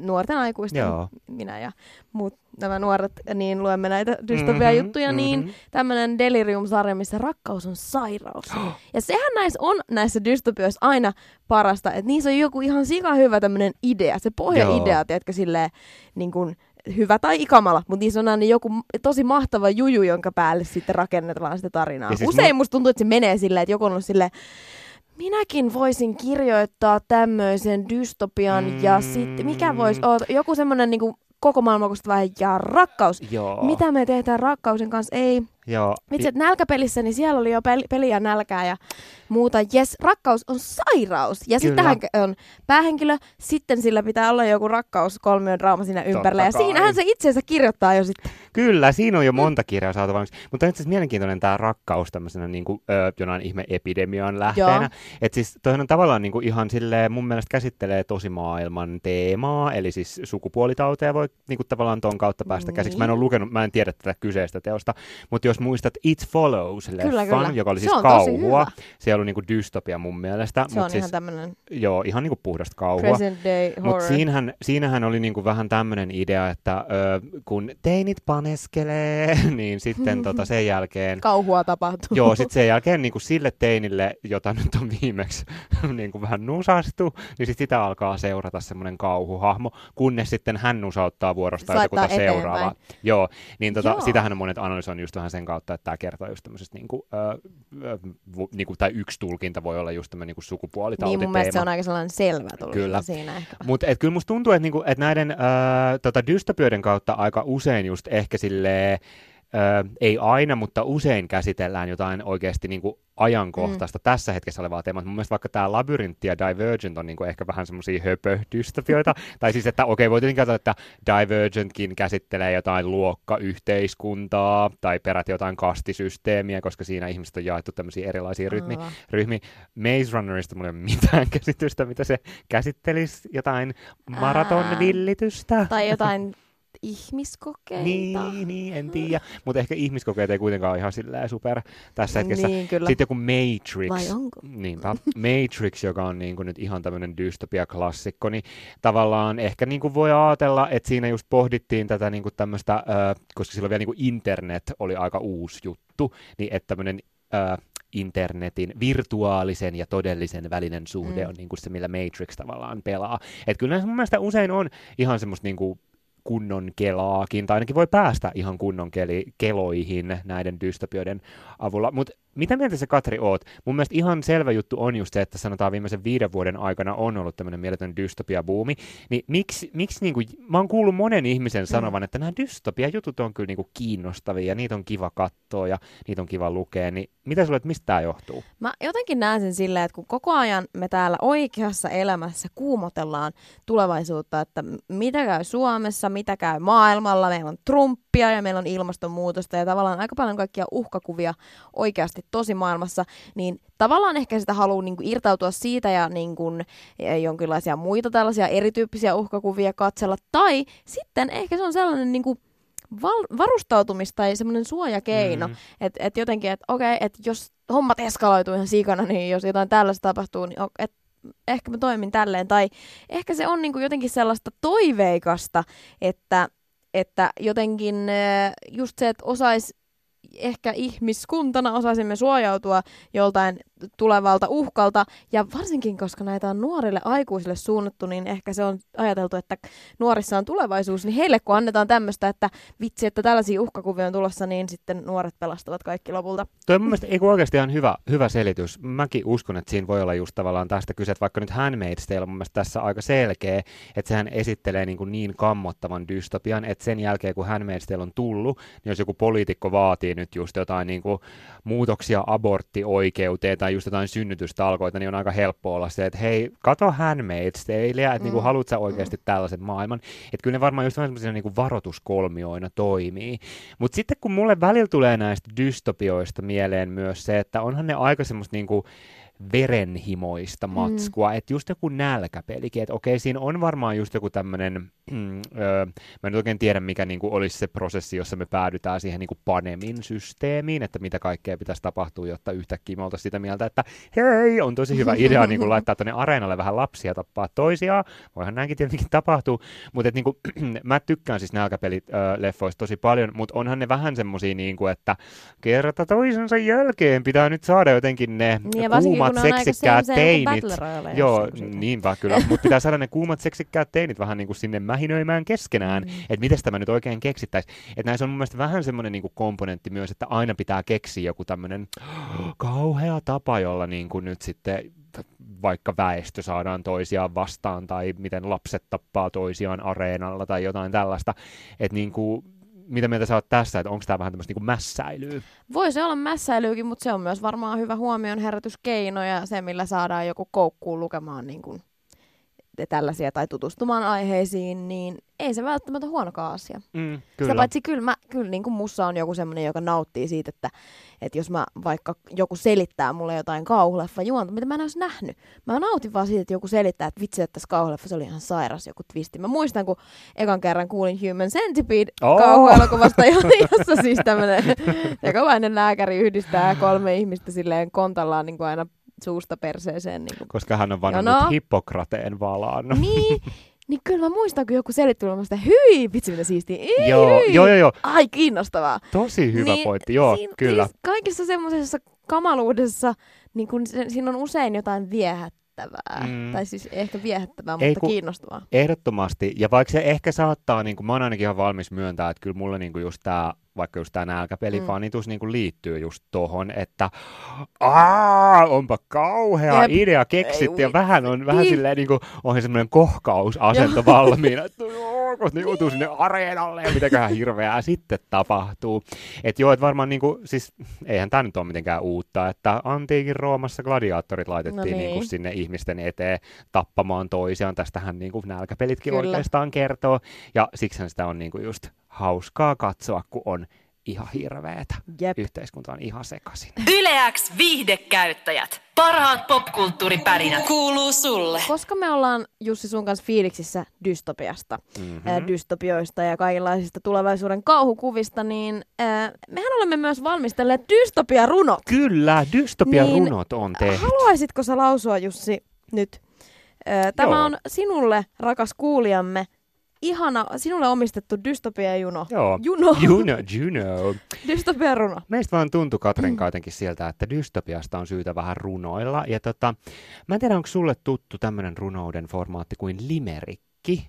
nuorten aikuisten, Joo. minä ja muut nämä nuoret, niin luemme näitä dystopia-juttuja, Mhm, niin mhm. tämmöinen Delirium-sarja, missä rakkaus on sairaus. Ja sehän näissä on näissä dystopioissa aina parasta, että niissä on joku ihan sika hyvä tämmöinen idea, se pohjaidea, tiedätkö, silleen niin kuin hyvä tai ikamala, mutta niissä on aina joku tosi mahtava juju, jonka päälle sitten rakennetaan sitä tarinaa. Ja siis Usein mu- musta tuntuu, että se menee silleen, että joku on ollut silleen, minäkin voisin kirjoittaa tämmöisen dystopian mm. ja sitten mikä voisi olla joku semmoinen niin koko maailma kostava ja rakkaus. Joo. Mitä me tehdään rakkauden kanssa? Ei. Joo. Että nälkäpelissä, niin siellä oli jo peli, peliä nälkää ja muuta. Jes, rakkaus on sairaus. Ja sittenhän on päähenkilö, sitten sillä pitää olla joku rakkaus kolmion draama siinä ympärillä. Ja kai. siinähän se itsensä kirjoittaa jo sitten. Kyllä, siinä on jo monta kirjaa saatu valmiiksi. Mutta itse asiassa mielenkiintoinen tämä rakkaus tämmöisenä niin kuin, ö, jonain ihme epidemian lähteenä. Että siis toihan on tavallaan niin kuin ihan silleen, mun mielestä käsittelee tosi maailman teemaa, eli siis sukupuolitauteja voi niin kuin tavallaan ton kautta päästä käsiksi. Mä en ole lukenut, mä en tiedä tätä kyseistä teosta, mutta jos muistat It Follows-leffan, Kyllä, kyllä. joka oli Se siis on kauhua, se oli niin kuin dystopia mun mielestä. Se mut on siis, ihan tämmöinen Joo, ihan niin kuin puhdasta kauhua. Mutta siinähän, siinähän oli niinku vähän tämmöinen idea, että ö, kun teinit paneskelee, niin sitten tota sen jälkeen... Kauhua tapahtuu. Joo, sitten sen jälkeen niinku sille teinille, jota nyt on viimeksi niinku vähän nusastu, niin sit sitä alkaa seurata semmoinen kauhuhahmo, kunnes sitten hän nusauttaa vuorostaan eteenpäin. seuraavaa. Joo, niin tota, Joo. sitähän monet analysoivat just vähän sen kautta, että tämä kertoo just tämmöisestä, niinku, ö, ö, vu- niinku, tai yksi tulkinta voi olla just tämmöinen niinku sukupuolitautiteema. Niin mun mielestä se on aika sellainen selvä tullut Kyllä. siinä ehkä. Mutta kyllä musta tuntuu, että niinku, et näiden ää, tota, dystopioiden kautta aika usein just ehkä silleen, ö, ei aina, mutta usein käsitellään jotain oikeasti niin kuin ajankohtaista mm. tässä hetkessä olevaa teemaa. Mun mielestä vaikka tämä Labyrintti ja Divergent on niin kuin ehkä vähän semmoisia höpödystopioita. tai siis, että okei, okay, voi tietenkin katsoa, että Divergentkin käsittelee jotain luokkayhteiskuntaa tai peräti jotain kastisysteemiä, koska siinä ihmiset on jaettu tämmöisiä erilaisia rytmi, ryhmiä. Maze Runnerista mulla ei ole mitään käsitystä, mitä se käsittelisi, jotain maratonvillitystä. Tai jotain ihmiskokeita. Niin, niin, en tiedä. Mutta ehkä ihmiskokeet ei kuitenkaan ole ihan silleen super tässä hetkessä. Niin, kyllä. Sitten joku Matrix. Vai onko? Niinpä. Matrix, joka on niin kuin nyt ihan tämmöinen dystopia-klassikko, niin tavallaan ehkä niin kuin voi ajatella, että siinä just pohdittiin tätä niin kuin tämmöistä, äh, koska silloin vielä niin kuin internet oli aika uusi juttu, niin että tämmöinen äh, internetin virtuaalisen ja todellisen välinen suhde mm. on niin kuin se, millä Matrix tavallaan pelaa. Että kyllä mun mielestä usein on ihan semmoista niin kuin kunnon kelaakin, tai ainakin voi päästä ihan kunnon keli, keloihin näiden dystopioiden avulla. Mutta mitä mieltä se Katri oot? Mun mielestä ihan selvä juttu on just se, että sanotaan viimeisen viiden vuoden aikana on ollut tämmöinen mieletön dystopia-buumi. Niin miksi, miksi niinku, mä oon kuullut monen ihmisen sanovan, mm. että nämä dystopia-jutut on kyllä niinku kiinnostavia ja niitä on kiva katsoa ja niitä on kiva lukea. Niin mitä sulle, että mistä tämä johtuu? Mä jotenkin näen sen silleen, että kun koko ajan me täällä oikeassa elämässä kuumotellaan tulevaisuutta, että mitä käy Suomessa, mitä käy maailmalla, meillä on Trumpia ja meillä on ilmastonmuutosta ja tavallaan aika paljon kaikkia uhkakuvia oikeasti tosi maailmassa, niin tavallaan ehkä sitä haluaa niin kuin, irtautua siitä ja niin kuin, e, jonkinlaisia muita tällaisia erityyppisiä uhkakuvia katsella. Tai sitten ehkä se on sellainen niin kuin, val- varustautumista tai semmoinen suojakeino, mm. että et jotenkin, että okei, okay, että jos hommat eskaloituu ihan sikana, niin jos jotain tällaista tapahtuu, niin et, ehkä mä toimin tälleen. Tai ehkä se on niin kuin jotenkin sellaista toiveikasta, että, että jotenkin just se, että osaisi ehkä ihmiskuntana osaisimme suojautua joltain tulevalta uhkalta. Ja varsinkin, koska näitä on nuorille aikuisille suunnattu, niin ehkä se on ajateltu, että nuorissa on tulevaisuus. Niin heille kun annetaan tämmöistä, että vitsi, että tällaisia uhkakuvia on tulossa, niin sitten nuoret pelastavat kaikki lopulta. Tuo on mun mielestä ei oikeasti ihan hyvä, hyvä selitys. Mäkin uskon, että siinä voi olla just tavallaan tästä kyse, että vaikka nyt Handmaid's Tale on mun mielestä tässä aika selkeä, että sehän esittelee niin, kuin niin kammottavan dystopian, että sen jälkeen kun Handmaid's Tale on tullut, niin jos joku poliitikko vaatii nyt just jotain niin kuin muutoksia aborttioikeuteen tai just jotain synnytystalkoita, niin on aika helppo olla se, että hei, kato Handmaid's Taleä, että mm. niinku, haluat sä oikeasti mm. tällaisen maailman. Että kyllä ne varmaan just sellaisina niinku varoituskolmioina toimii. Mutta sitten kun mulle välillä tulee näistä dystopioista mieleen myös se, että onhan ne aika semmoista niinku, verenhimoista mm. matskua, mm. että just joku nälkäpelikin, että okei, siinä on varmaan just joku tämmöinen, mm, öö, mä en oikein tiedä, mikä niinku olisi se prosessi, jossa me päädytään siihen niinku panemin systeemiin, että mitä kaikkea pitäisi tapahtua, jotta yhtäkkiä me oltaisiin sitä mieltä, että hei, on tosi hyvä idea niinku laittaa tuonne areenalle vähän lapsia tappaa toisiaan, voihan näinkin tietenkin tapahtua, mutta et, niinku, mä tykkään siis nälkäpelit-leffoista tosi paljon, mutta onhan ne vähän semmosia, niinku, että kerta toisensa jälkeen pitää nyt saada jotenkin ne niin, kuumat kuumat seksikkäät teinit. Joo, niinpä kyllä. Mutta pitää saada ne kuumat seksikkäät teinit vähän niin kuin sinne mähinöimään keskenään, mm. että miten tämä nyt oikein keksittäisiin. Että näissä on mun mielestä vähän semmoinen niin kuin komponentti myös, että aina pitää keksiä joku tämmöinen kauhea tapa, jolla niin kuin nyt sitten vaikka väestö saadaan toisiaan vastaan tai miten lapset tappaa toisiaan areenalla tai jotain tällaista. Että niin kuin, mitä mieltä sä oot tässä, että onko tämä vähän tämmöistä niin mässäilyä? Voi se olla mässäilyäkin, mutta se on myös varmaan hyvä huomion herätyskeino ja se, millä saadaan joku koukkuun lukemaan niin kuin tällaisia tai tutustumaan aiheisiin, niin ei se välttämättä huonokaan asia. Mm, kyllä. Sitä paitsi kyllä, mä, kyllä niin kuin mussa on joku semmoinen, joka nauttii siitä, että, että jos mä vaikka joku selittää mulle jotain kauhuleffa juonta, mitä mä en olisi nähnyt. Mä nautin vaan siitä, että joku selittää, että vitsi, että tässä kauhuleffassa oli ihan sairas joku twisti. Mä muistan, kun ekan kerran kuulin Human Centipede oh! kauhuelokuvasta, jossa siis tämmöinen jokainen lääkäri yhdistää kolme ihmistä silleen kontallaan niin kuin aina suusta perseeseen. Niin kuin. Koska hän on vannonut no. Hippokrateen valaan. Niin, niin kyllä mä muistan, kun joku selitti mulle sitä, hyi, vitsi mitä siistiä, ei, joo, hyi. joo, joo, joo. Ai, kiinnostavaa. Tosi hyvä niin, pointti, joo, siinä, kyllä. Siis kaikissa semmoisessa kamaluudessa, niin kun se, siinä on usein jotain viehättävää. Mm. Tai siis ehkä viehättävää, Ei, mutta kiinnostavaa. Ehdottomasti. Ja vaikka se ehkä saattaa, niin kuin mä oon ainakin ihan valmis myöntää, että kyllä mulle niin kuin just tämä vaikka just tämä nälkäpelifanitus mm. niin liittyy just tohon, että Aa, onpa kauhea Jep. idea keksitty ja vähän on vähän silleen niin kuin, on semmoinen kohkausasento valmiina, että kun ne joutuu sinne areenalle ja mitäköhän hirveää sitten tapahtuu. Että joo, että varmaan niinku, siis eihän tämä nyt ole mitenkään uutta, että antiikin Roomassa gladiaattorit laitettiin No no niin. niin. niinku sinne ihmisten eteen tappamaan toisiaan. Tästähän niinku nälkäpelitkin Kyllä. oikeastaan kertoo. Ja siksi sitä on niinku just hauskaa katsoa, kun on ihan hirveetä. Jep. Yhteiskunta on ihan sekaisin. Yleäks viihdekäyttäjät. Parhaat popkulttuuripärinät kuuluu sulle. Koska me ollaan Jussi sun kanssa fiiliksissä dystopiasta, Mhm. mm-hmm. dystopioista ja kaikenlaisista tulevaisuuden kauhukuvista, niin ää, mehän olemme myös valmistelleet dystopiarunot. Kyllä, dystopian Niin, runot on tehty. Haluaisitko sä lausua, Jussi, nyt? Ää, Tämä Joo. on sinulle, rakas kuulijamme, ihana, sinulle omistettu dystopia-juno. Joo. Juno. Juno, Juno. Dystopia-runo. Meistä vaan tuntui Katrin jotenkin sieltä, että dystopiasta on syytä vähän runoilla. Ja tota, mä en tiedä, onko sulle tuttu tämmöinen runouden formaatti kuin limerikki?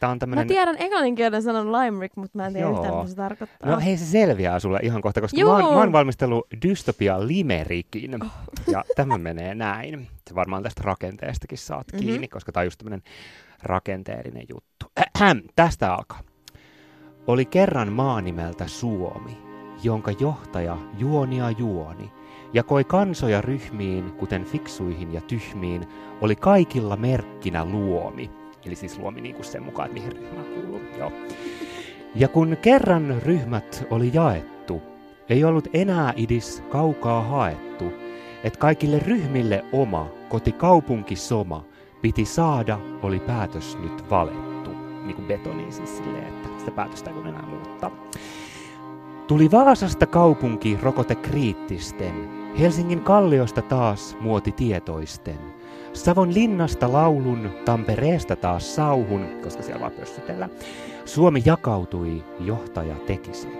Tämä on Mä tämmöinen... tiedän englanninkielen sanan limerick, mutta mä en tiedä Joo. yhtään, mitä se tarkoittaa. No hei, se selviää sulle ihan kohta, koska Joo. mä oon, mä oon valmistellut dystopia limerikin. Ja tämä menee näin. Se varmaan tästä rakenteestakin saat Mhm. kiinni, koska tämä on just tämmöinen rakenteellinen juttu. Ähä, tästä alkaa. Oli kerran maa nimeltä Suomi, jonka johtaja juonia juoni, jakoi kansoja ryhmiin, kuten fiksuihin ja tyhmiin, oli kaikilla merkkinä luomi. Eli siis luomi niin kuin sen mukaan, mihin ryhmään kuuluu. Joo. Ja kun kerran ryhmät oli jaettu, ei ollut enää idis kaukaa haettu, et kaikille ryhmille oma kotikaupunki soma piti saada, oli päätös nyt valettu. Niin kuin betoniin siis silleen, että sitä päätöstä ei enää muuttaa. Tuli Vaasasta kaupunki rokote kriittisten, Helsingin kalliosta taas muoti tietoisten. Savon linnasta laulun, Tampereesta taas sauhun, koska siellä vaan pössytellään. Suomi jakautui, johtaja teki sen.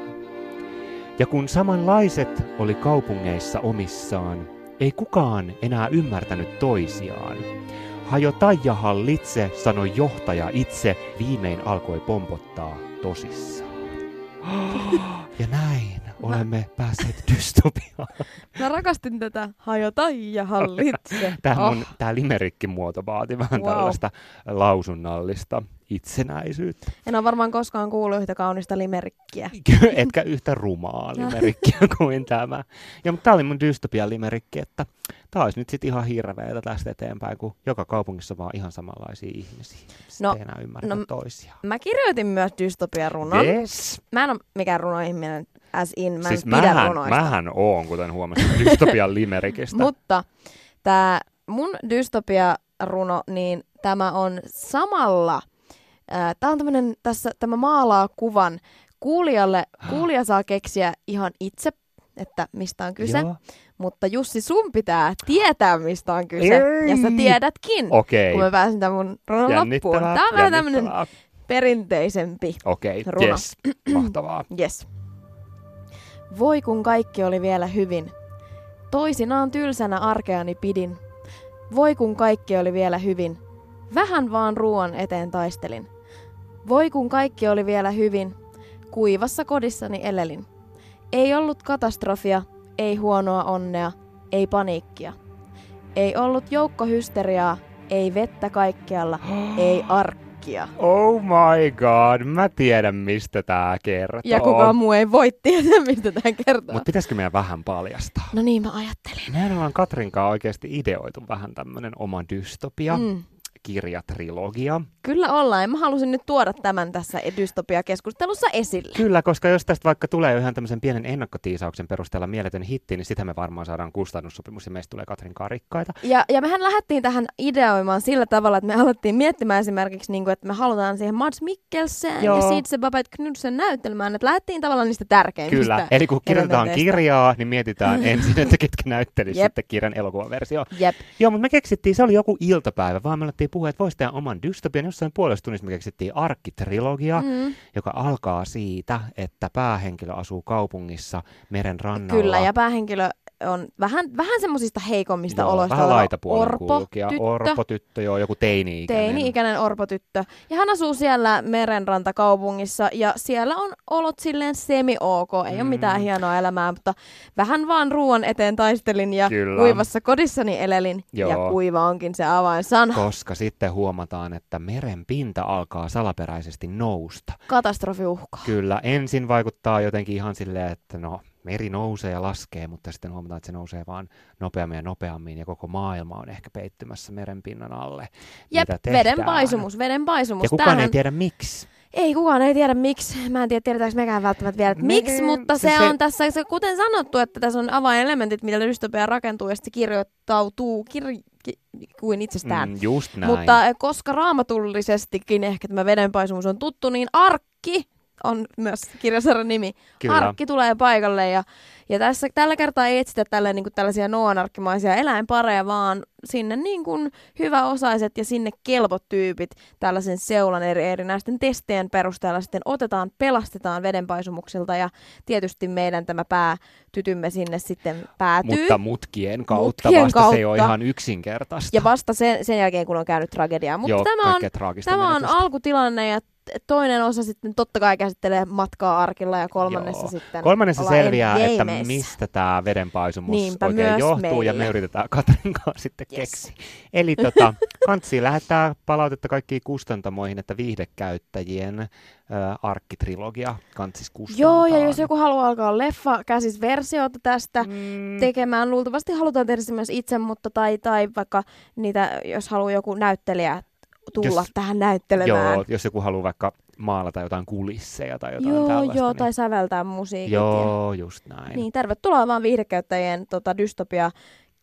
Ja kun samanlaiset oli kaupungeissa omissaan, ei kukaan enää ymmärtänyt toisiaan. Hajo Taija hallitse, sanoi johtaja itse, viimein alkoi pompottaa tosissaan. Ja näin olemme päässeet dystopiaan. Mä rakastin tätä hajota ja hallitse. Tämä Oh. mun tää limerikkin muoto vaati vähän Wow. tällaista lausunnallista itsenäisyyttä. En ole varmaan koskaan kuullut yhtä kaunista limerikkiä. Etkä yhtä rumaa limerikkiä kuin tämä. Ja mutta tää oli mun dystopia limerikki, että tää olisi nyt sit ihan hirveetä tästä eteenpäin, kun joka kaupungissa vaan ihan samanlaisia ihmisiä. Sitten No, ei enää ymmärrä no, toisiaan. Mä kirjoitin myös dystopia-runon. Yes. Mä en ole mikään runoihminen as in, mä siis en pidä mähän, runoista. mähän oon, kuten huomasin, dystopian limerikistä. Mutta tämä mun dystopia-runo, niin tämä on samalla, tämä on tämmönen, tässä, tämä maalaa kuvan kuulijalle, kuulija saa keksiä ihan itse, että mistä on kyse, Joo. mutta Jussi, sun pitää tietää, mistä on kyse, ja sä Ei. tiedätkin, Okei. kun mä pääsen tämän mun runon loppuun. Tämä on vähän tämmönen jännittävää. perinteisempi. Okei, runo. yes. Mahtavaa. Yes. Voi kun kaikki oli vielä hyvin. Toisinaan tylsänä arkeani pidin. Voi kun kaikki oli vielä hyvin. Vähän vaan ruoan eteen taistelin. Voi kun kaikki oli vielä hyvin. Kuivassa kodissani elelin. Ei ollut katastrofia, ei huonoa onnea, ei paniikkia. Ei ollut joukkohysteriaa, ei vettä kaikkialla, ei arkkia. Oh my god, mä tiedän mistä tää kertoo. Ja kukaan muu ei voi tietää, mistä tämä kertoo. Mutta pitäisikö meidän vähän paljastaa? No niin, mä ajattelin. Mehän ollaan Katrinkaan oikeasti ideoitu vähän tämmönen oma dystopia, mm. Kirjatrilogia. Kyllä ollaan, ja mä halusin nyt tuoda tämän tässä dystopia-keskustelussa esille. Kyllä, koska jos tästä vaikka tulee ihan tämmöisen pienen ennakkotiisauksen perusteella mieletön hitti, niin sitä me varmaan saadaan kustannussopimus ja meistä tulee Katrinkaan rikkaita. Ja, ja mehän lähdettiin tähän ideoimaan sillä tavalla, että me alettiin miettimään esimerkiksi, niin kuin, että me halutaan siihen Mads Mikkelsen Joo. ja Sidse Babette Knudsen näyttelmään, että lähdettiin tavallaan niistä tärkeimmistä. Kyllä, eli kun kirjoitetaan kirjaa, niin mietitään ensin, että ketkä näyttelisivät sitten kirjan elokuvaversio. Jep. Joo, mutta me keksittiin, se oli joku iltapäivä, vaan me alettiin puhua, että voisi tehdä oman dystopian. Jossain puolesta tunnissa me keksittiin arkkitrilogia, Mm. joka alkaa siitä, että päähenkilö asuu kaupungissa meren rannalla. Kyllä, ja päähenkilö on vähän, vähän semmoisista heikommista Joo, oloista vähän laitapuolen orpo, tyttö, Orpo tyttö, joo, joku teini-ikäinen. teini-ikäinen orpotyttö. Ja hän asuu siellä merenrantakaupungissa ja siellä on olot silleen semi-ok. Ei mm. ole mitään hienoa elämää, mutta vähän vaan ruoan eteen taistelin ja Kyllä. kuivassa kodissani elelin. Joo. Ja kuiva onkin se avainsana. Koska sitten huomataan, että meren pinta alkaa salaperäisesti nousta. Katastrofi uhkaa. Kyllä, ensin vaikuttaa jotenkin ihan silleen, että no, meri nousee ja laskee, mutta sitten huomataan, että se nousee vaan nopeammin ja nopeammin ja koko maailma on ehkä peittymässä merenpinnan alle. Jep, veden paisumus, veden paisumus. Ja kukaan Tämähän... ei tiedä miksi. Ei kukaan ei tiedä miksi. Mä en tiedä, tiedetäänkö mekään välttämättä vielä, että Me- miksi, mutta se, se- se, on tässä, se, kuten sanottu, että tässä on avainelementit, millä dystopia rakentuu ja sitten kirjoittautuu kir, ki, kuin itsestään. Mm, just näin. Mutta koska raamatullisestikin ehkä tämä vedenpaisumus on tuttu, niin arkki on myös kirjasarjan nimi. Kyllä. Arkki tulee paikalle ja, ja tässä, tällä kertaa ei etsitä tälle, niin kuin tällaisia Noan-arkkimaisia eläinpareja, vaan sinne niin kuin hyväosaiset ja sinne kelpot tyypit tällaisen seulan eri erinäisten testien perusteella sitten otetaan, pelastetaan vedenpaisumuksilta ja tietysti meidän tämä päätytymme sinne sitten päätyy. Mutta mutkien kautta Mutkien vasta se ei ole kautta. ihan yksinkertaista. Ja vasta sen, sen jälkeen, kun on käynyt tragediaa. Mutta Joo, tämä on, tämä on alkutilanne ja toinen osa sitten totta kai käsittelee matkaa arkilla ja kolmannessa Joo. sitten Kolmannessa selviää, että mistä tämä vedenpaisumus Niinpä oikein johtuu, ja me meille. yritetään Katrin kanssa sitten Yes. keksiä. Eli tota, Kantsi lähettää palautetta kaikkiin kustantamoihin, että viihdekäyttäjien äh, arkkitrilogia Kantsis kustantaa. Joo, ja jos joku haluaa alkaa leffa käsis versiota tästä Mm, tekemään, luultavasti halutaan tehdä se myös itse, mutta tai, tai vaikka niitä, jos haluaa joku näyttelijä tulla Jos- tähän näyttelemään. Joo, jos joku haluaa vaikka maalata jotain kulisseja tai jotain joo, tällaista. joo niin... tai säveltää musiikit. Ja... Joo, just näin. Niin, tervetuloa vaan viihdekäyttäjien tota, dystopia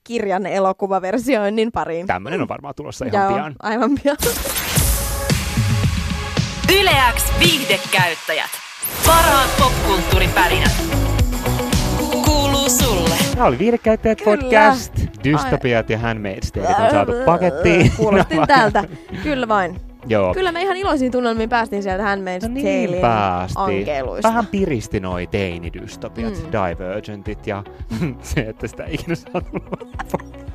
kirjan elokuvaversioinnin pariin. Tämmöinen on varmaan tulossa ihan Joo, pian. aivan pian. Yleäks viihdekäyttäjät. Parhaat popkulttuuripärinät. Kuuluu sulle. Tämä oli Viihdekäyttäjät Kyllä. podcast. Dystopiat ja Handmaid's Tale on saatu pakettiin. Kuulostin tältä. Kyllä vain. Joo. Kyllä me ihan iloisiin tunnelmiin päästiin sieltä Handmaid's No niin ankeluista. Vähän piristi noi teinidystopiat, Mm. Divergentit ja se, että sitä ikinä saatu loppuun.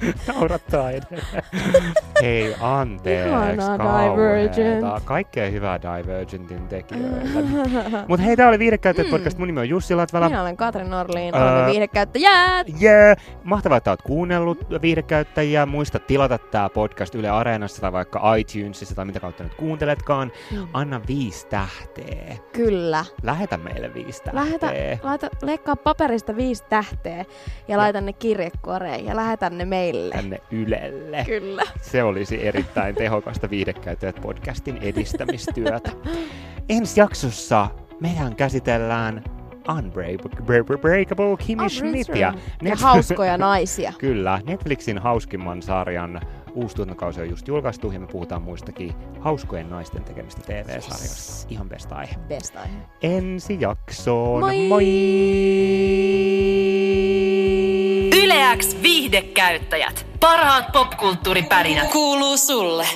Naurattaa edelleen. Hei, anteeksi. Kauheeta. Kaikkea hyvää Divergentin tekijöille. Mutta hei, tää oli Viihdekäyttäjät Mm. podcast. Mun nimi on Jussi Latvala. Minä olen Katrin Norliin, Öö, olemme viihdekäyttäjät. Yeah. Mahtavaa, että oot kuunnellut viihdekäyttäjiä. Muista tilata tää podcast Yle Areenassa tai vaikka iTunesissa tai mitä kautta nyt kuunteletkaan. Mm. Anna viisi tähteä. Kyllä. Lähetä meille viisi tähteä. Lähetä, laita, leikkaa paperista viisi tähteä ja laita ne kirjekoreen ja lähetä ne meille. Tänne Ylelle. Kyllä. Se olisi erittäin tehokasta viihdekäyttäjät podcastin edistämistyötä. Ensi jaksossa mehän käsitellään Unbreakable Kimmy Schmidtia. Ja hauskoja naisia. Kyllä, Netflixin hauskimman sarjan uusi tuotantokausi on just julkaistu ja me puhutaan muistakin hauskojen naisten tekemistä TV-sarjoista. Ihan best aihe. Best aihe. Ensi jaksoon. Moi! Moi! Yleäks viihdekäyttäjät. Parhaat popkulttuuripärinät. Kuuluu sulle.